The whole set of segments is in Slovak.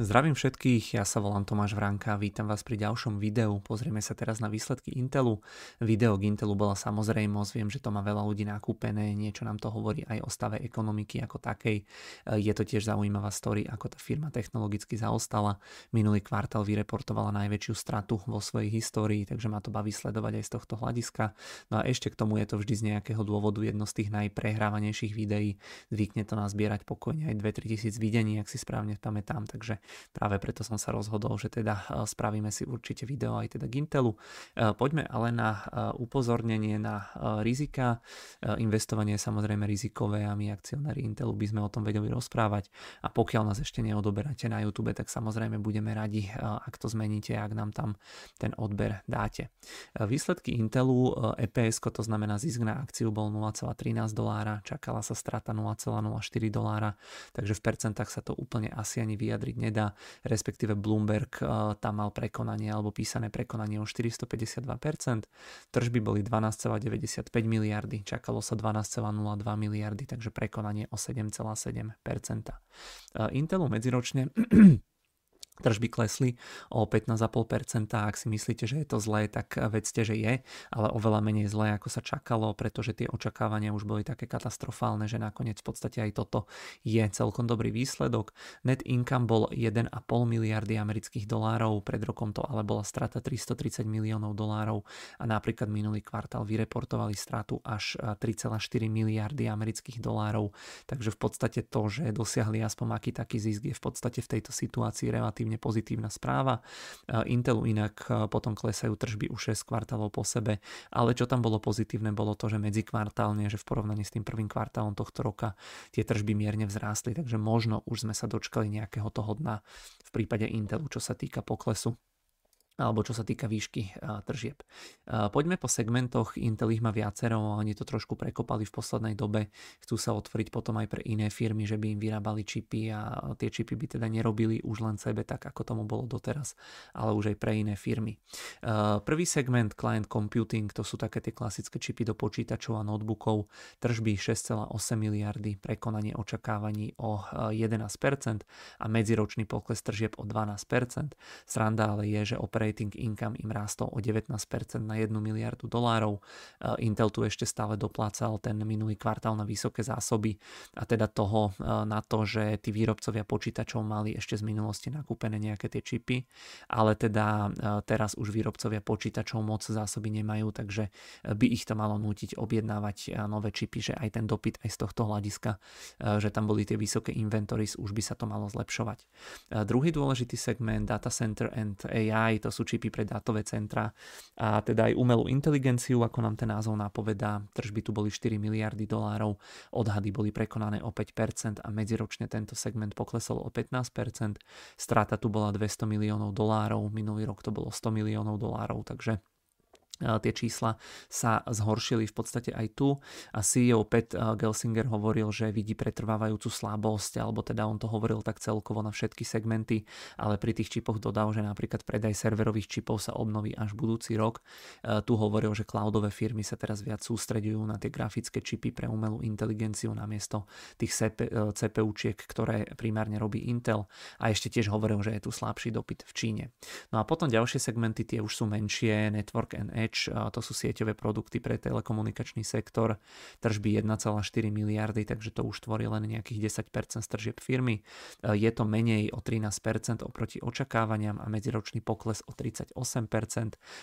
Zdravím všetkých, ja sa volám Tomáš Vranka vítam vás pri ďalšom videu. Pozrieme sa teraz na výsledky Intelu. Video k Intelu bola samozrejmosť, viem, že to má veľa ľudí nakúpené, niečo nám to hovorí aj o stave ekonomiky ako takej. Je to tiež zaujímavá story, ako tá firma technologicky zaostala. Minulý kvartál vyreportovala najväčšiu stratu vo svojej histórii, takže ma to baví sledovať aj z tohto hľadiska. No a ešte k tomu je to vždy z nejakého dôvodu jedno z tých najprehrávanejších videí. Zvykne to nazbierať pokojne aj 2-3 tisíc videní, ak si správne pamätám, takže práve preto som sa rozhodol, že teda e, spravíme si určite video aj teda Gintelu. E, poďme ale na e, upozornenie na rizika. Investovanie je samozrejme rizikové a my akcionári Intelu by sme o tom vedeli rozprávať a pokiaľ nás ešte neodoberáte na YouTube, tak samozrejme budeme radi, ak to zmeníte, ak nám tam ten odber dáte. Výsledky Intelu EPS, to znamená zisk na akciu bol 0,13 dolára, čakala sa strata 0,04 dolára, takže v percentách sa to úplne asi ani vyjadriť nedá nedá, respektíve Bloomberg eh, tam mal prekonanie alebo písané prekonanie o 452%, tržby boli 12,95 miliardy, čakalo sa 12,02 miliardy, takže prekonanie o 7,7%. Eh, Intelu medziročne tržby klesli o 15,5%. Ak si myslíte, že je to zlé, tak vedzte, že je, ale oveľa menej zlé, ako sa čakalo, pretože tie očakávania už boli také katastrofálne, že nakoniec v podstate aj toto je celkom dobrý výsledok. Net income bol 1,5 miliardy amerických dolárov, pred rokom to ale bola strata 330 miliónov dolárov a napríklad minulý kvartál vyreportovali stratu až 3,4 miliardy amerických dolárov, takže v podstate to, že dosiahli aspoň aký taký zisk je v podstate v tejto situácii relatívne relatívne pozitívna správa. Intelu inak potom klesajú tržby už 6 kvartálov po sebe, ale čo tam bolo pozitívne bolo to, že medzikvartálne, že v porovnaní s tým prvým kvartálom tohto roka tie tržby mierne vzrástli, takže možno už sme sa dočkali nejakého toho dna v prípade Intelu, čo sa týka poklesu alebo čo sa týka výšky tržieb. Poďme po segmentoch, Intel ich má viacero, oni to trošku prekopali v poslednej dobe, chcú sa otvoriť potom aj pre iné firmy, že by im vyrábali čipy a tie čipy by teda nerobili už len sebe tak, ako tomu bolo doteraz, ale už aj pre iné firmy. Prvý segment, client computing, to sú také tie klasické čipy do počítačov a notebookov, tržby 6,8 miliardy, prekonanie očakávaní o 11% a medziročný pokles tržieb o 12%. Sranda ale je, že operačný operating income im rástol o 19% na 1 miliardu dolárov. Eh, Intel tu ešte stále doplácal ten minulý kvartál na vysoké zásoby a teda toho eh, na to, že tí výrobcovia počítačov mali ešte z minulosti nakúpené nejaké tie čipy, ale teda eh, teraz už výrobcovia počítačov moc zásoby nemajú, takže by ich to malo nútiť objednávať nové čipy, že aj ten dopyt aj z tohto hľadiska, že tam boli tie vysoké inventories, už by sa to malo zlepšovať. Druhý dôležitý segment Data Center and AI, to sú čipy pre dátové centra a teda aj umelú inteligenciu, ako nám ten názov napovedá. Tržby tu boli 4 miliardy dolárov, odhady boli prekonané o 5% a medziročne tento segment poklesol o 15%. Strata tu bola 200 miliónov dolárov, minulý rok to bolo 100 miliónov dolárov, takže tie čísla sa zhoršili v podstate aj tu a CEO Pat Gelsinger hovoril, že vidí pretrvávajúcu slabosť, alebo teda on to hovoril tak celkovo na všetky segmenty, ale pri tých čipoch dodal, že napríklad predaj serverových čipov sa obnoví až budúci rok. Tu hovoril, že cloudové firmy sa teraz viac sústredujú na tie grafické čipy pre umelú inteligenciu namiesto tých CPUčiek, ktoré primárne robí Intel a ešte tiež hovoril, že je tu slabší dopyt v Číne. No a potom ďalšie segmenty tie už sú menšie, Network and Edge Edge, to sú sieťové produkty pre telekomunikačný sektor, tržby 1,4 miliardy, takže to už tvorí len nejakých 10% z tržieb firmy. Je to menej o 13% oproti očakávaniam a medziročný pokles o 38%.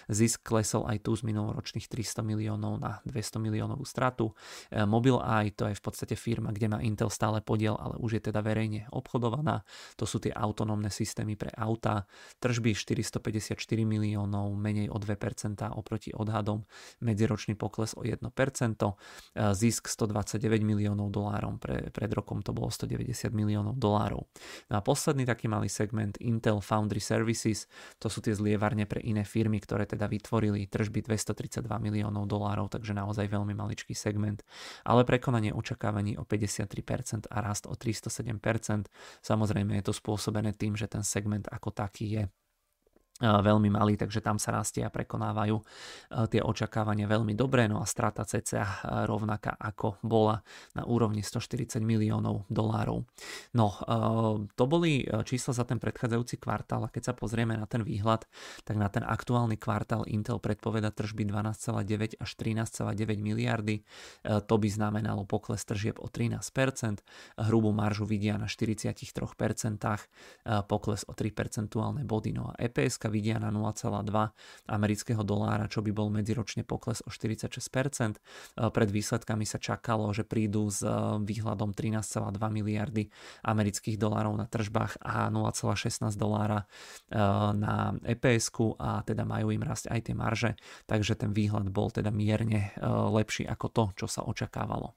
Zisk klesol aj tu z minuloročných 300 miliónov na 200 miliónovú stratu. Mobileye to je v podstate firma, kde má Intel stále podiel, ale už je teda verejne obchodovaná. To sú tie autonómne systémy pre auta. Tržby 454 miliónov, menej o 2% oproti oproti odhadom medziročný pokles o 1%, zisk 129 miliónov dolárov, pre, pred rokom to bolo 190 miliónov dolárov. No a posledný taký malý segment Intel Foundry Services, to sú tie zlievarne pre iné firmy, ktoré teda vytvorili tržby 232 miliónov dolárov, takže naozaj veľmi maličký segment, ale prekonanie očakávaní o 53% a rast o 307%. Samozrejme je to spôsobené tým, že ten segment ako taký je veľmi malý, takže tam sa rastie a prekonávajú tie očakávania veľmi dobre, no a strata cca rovnaká ako bola na úrovni 140 miliónov dolárov. No, to boli čísla za ten predchádzajúci kvartál. A keď sa pozrieme na ten výhľad, tak na ten aktuálny kvartál Intel predpoveda tržby 12,9 až 13,9 miliardy. To by znamenalo pokles tržieb o 13%, hrubú maržu vidia na 43%, pokles o 3 percentuálne body, no a EPS vidia na 0,2 amerického dolára, čo by bol medziročne pokles o 46%. E, pred výsledkami sa čakalo, že prídu s e, výhľadom 13,2 miliardy amerických dolárov na tržbách a 0,16 dolára e, na eps a teda majú im rásť aj tie marže, takže ten výhľad bol teda mierne lepší ako to, čo sa očakávalo.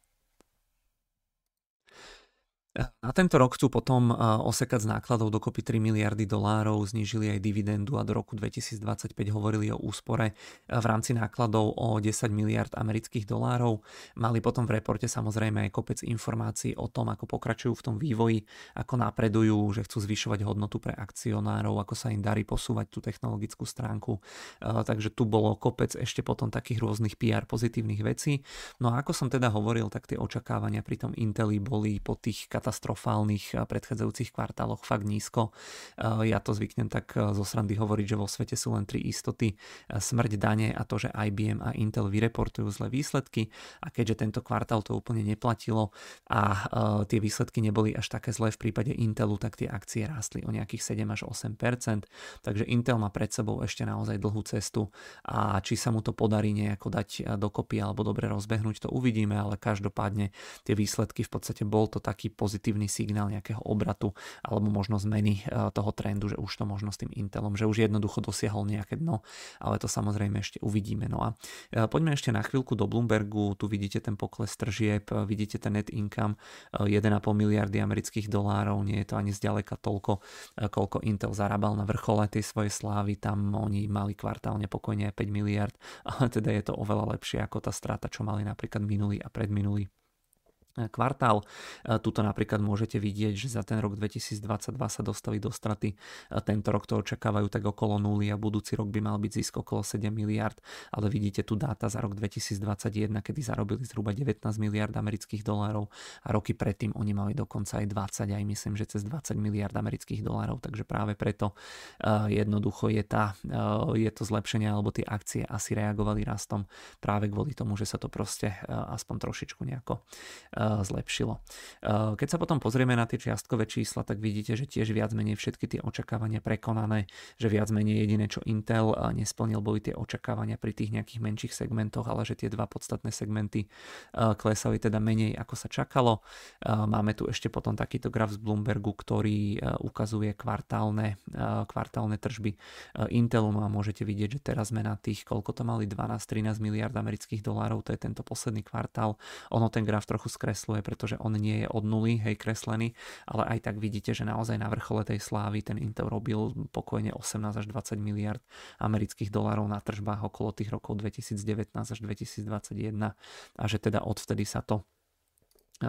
Na tento rok chcú potom osekať z nákladov dokopy 3 miliardy dolárov, znížili aj dividendu a do roku 2025 hovorili o úspore v rámci nákladov o 10 miliard amerických dolárov. Mali potom v reporte samozrejme aj kopec informácií o tom, ako pokračujú v tom vývoji, ako napredujú, že chcú zvyšovať hodnotu pre akcionárov, ako sa im darí posúvať tú technologickú stránku. Takže tu bolo kopec ešte potom takých rôznych PR pozitívnych vecí. No a ako som teda hovoril, tak tie očakávania pri tom Inteli boli po tých katastrofálnych eh, predchádzajúcich kvartáloch fakt nízko. Eh, ja to zvyknem tak eh, zo srandy hovoriť, že vo svete sú len tri istoty. Smrť dane a to, že IBM a Intel vyreportujú zlé výsledky a keďže tento kvartál to úplne neplatilo a tie výsledky neboli až také zlé v prípade Intelu, tak tie akcie rástli o nejakých 7 až 8 takže Intel má pred sebou ešte naozaj dlhú cestu a či sa mu to podarí nejako dať dokopy alebo dobre rozbehnúť, to uvidíme, ale každopádne tie výsledky v podstate bol to taký pozitívny pozitívny signál nejakého obratu alebo možno zmeny e, toho trendu, že už to možno s tým Intelom, že už jednoducho dosiahol nejaké dno, ale to samozrejme ešte uvidíme. No a e, poďme ešte na chvíľku do Bloombergu, tu vidíte ten pokles tržieb, e, vidíte ten net income 1,5 miliardy amerických dolárov, nie je to ani zďaleka toľko, koľko Intel zarábal na vrchole tej svojej slávy, tam oni mali kvartálne pokojne 5 miliard, ale teda je to oveľa lepšie ako tá strata, čo mali napríklad minulý a predminulý kvartál. E, tuto napríklad môžete vidieť, že za ten rok 2022 sa dostali do straty. E, tento rok to očakávajú tak okolo nuly a budúci rok by mal byť zisk okolo 7 miliard, ale vidíte tu dáta za rok 2021, kedy zarobili zhruba 19 miliard amerických dolárov a roky predtým oni mali dokonca aj 20, aj myslím, že cez 20 miliard amerických dolárov, takže práve preto e, jednoducho je, tá, je to zlepšenie, alebo tie akcie asi reagovali rastom práve kvôli tomu, že sa to proste aspoň trošičku nejako zlepšilo. Keď sa potom pozrieme na tie čiastkové čísla, tak vidíte, že tiež viac menej všetky tie očakávania prekonané, že viac menej jediné, čo Intel nesplnil, boli tie očakávania pri tých nejakých menších segmentoch, ale že tie dva podstatné segmenty klesali teda menej, ako sa čakalo. Máme tu ešte potom takýto graf z Bloombergu, ktorý ukazuje kvartálne, kvartálne tržby Intelu, no a môžete vidieť, že teraz sme na tých, koľko to mali, 12-13 miliard amerických dolárov, to je tento posledný kvartál. Ono ten graf trochu skresl skresluje, pretože on nie je od nuly, hej, kreslený, ale aj tak vidíte, že naozaj na vrchole tej slávy ten Intel robil pokojne 18 až 20 miliard amerických dolárov na tržbách okolo tých rokov 2019 až 2021 a že teda odvtedy sa to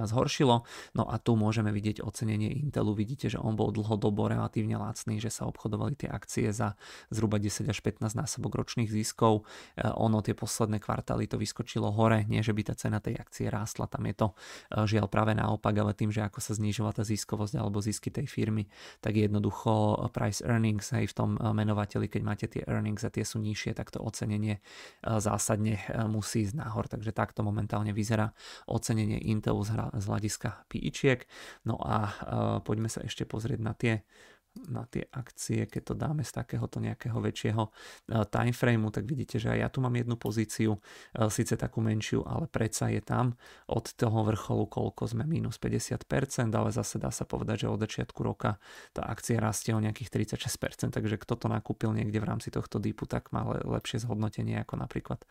zhoršilo. No a tu môžeme vidieť ocenenie Intelu. Vidíte, že on bol dlhodobo relatívne lacný, že sa obchodovali tie akcie za zhruba 10 až 15 násobok ročných ziskov. E, ono tie posledné kvartály to vyskočilo hore, nie že by tá cena tej akcie rástla, tam je to e, žiaľ práve naopak, ale tým, že ako sa znižovala tá ziskovosť alebo zisky tej firmy, tak jednoducho price earnings aj v tom e, menovateli, keď máte tie earnings a tie sú nižšie, tak to ocenenie zásadne musí ísť nahor. Takže takto momentálne vyzerá ocenenie Intelu z z hľadiska PIčiek. No a uh, poďme sa ešte pozrieť na tie na tie akcie, keď to dáme z takéhoto nejakého väčšieho uh, timeframeu, tak vidíte, že aj ja tu mám jednu pozíciu, uh, síce takú menšiu, ale predsa je tam od toho vrcholu, koľko sme minus 50%, ale zase dá sa povedať, že od začiatku roka tá akcia rastie o nejakých 36%, takže kto to nakúpil niekde v rámci tohto DIPu, tak má lepšie zhodnotenie ako napríklad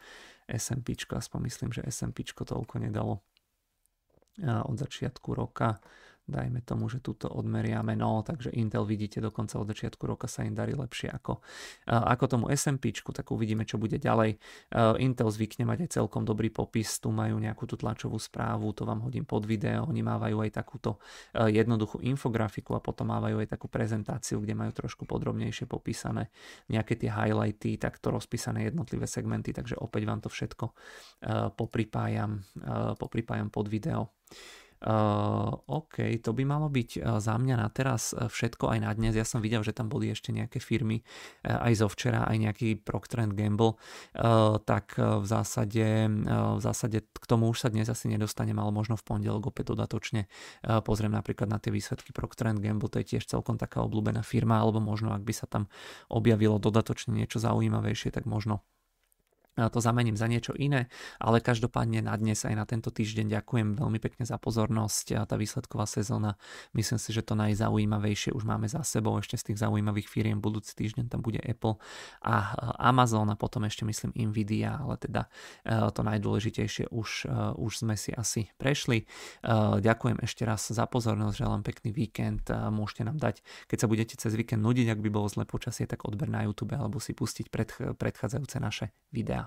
S&P, aspoň myslím, že S&P toľko nedalo od začiatku roka dajme tomu, že túto odmeriame, no takže Intel vidíte dokonca od začiatku roka sa im darí lepšie ako, ako tomu SMP, tak uvidíme, čo bude ďalej. Intel zvykne mať aj celkom dobrý popis, tu majú nejakú tú tlačovú správu, to vám hodím pod video, oni mávajú aj takúto jednoduchú infografiku a potom mávajú aj takú prezentáciu, kde majú trošku podrobnejšie popísané nejaké tie highlighty, takto rozpísané jednotlivé segmenty, takže opäť vám to všetko popripájam, popripájam pod video. OK, to by malo byť za mňa na teraz všetko aj na dnes. Ja som videl, že tam boli ešte nejaké firmy aj zo včera, aj nejaký Procter Gamble, tak v zásade, v zásade k tomu už sa dnes asi nedostanem, ale možno v pondelok opäť dodatočne pozriem napríklad na tie výsledky Procter Gamble, to je tiež celkom taká obľúbená firma, alebo možno ak by sa tam objavilo dodatočne niečo zaujímavejšie, tak možno to zamením za niečo iné, ale každopádne na dnes aj na tento týždeň ďakujem veľmi pekne za pozornosť a tá výsledková sezóna, myslím si, že to najzaujímavejšie už máme za sebou, ešte z tých zaujímavých firiem budúci týždeň tam bude Apple a Amazon a potom ešte myslím Nvidia, ale teda to najdôležitejšie už, už sme si asi prešli. Ďakujem ešte raz za pozornosť, želám pekný víkend, môžete nám dať, keď sa budete cez víkend nudiť, ak by bolo zle počasie, tak odber na YouTube alebo si pustiť predchádzajúce naše videá.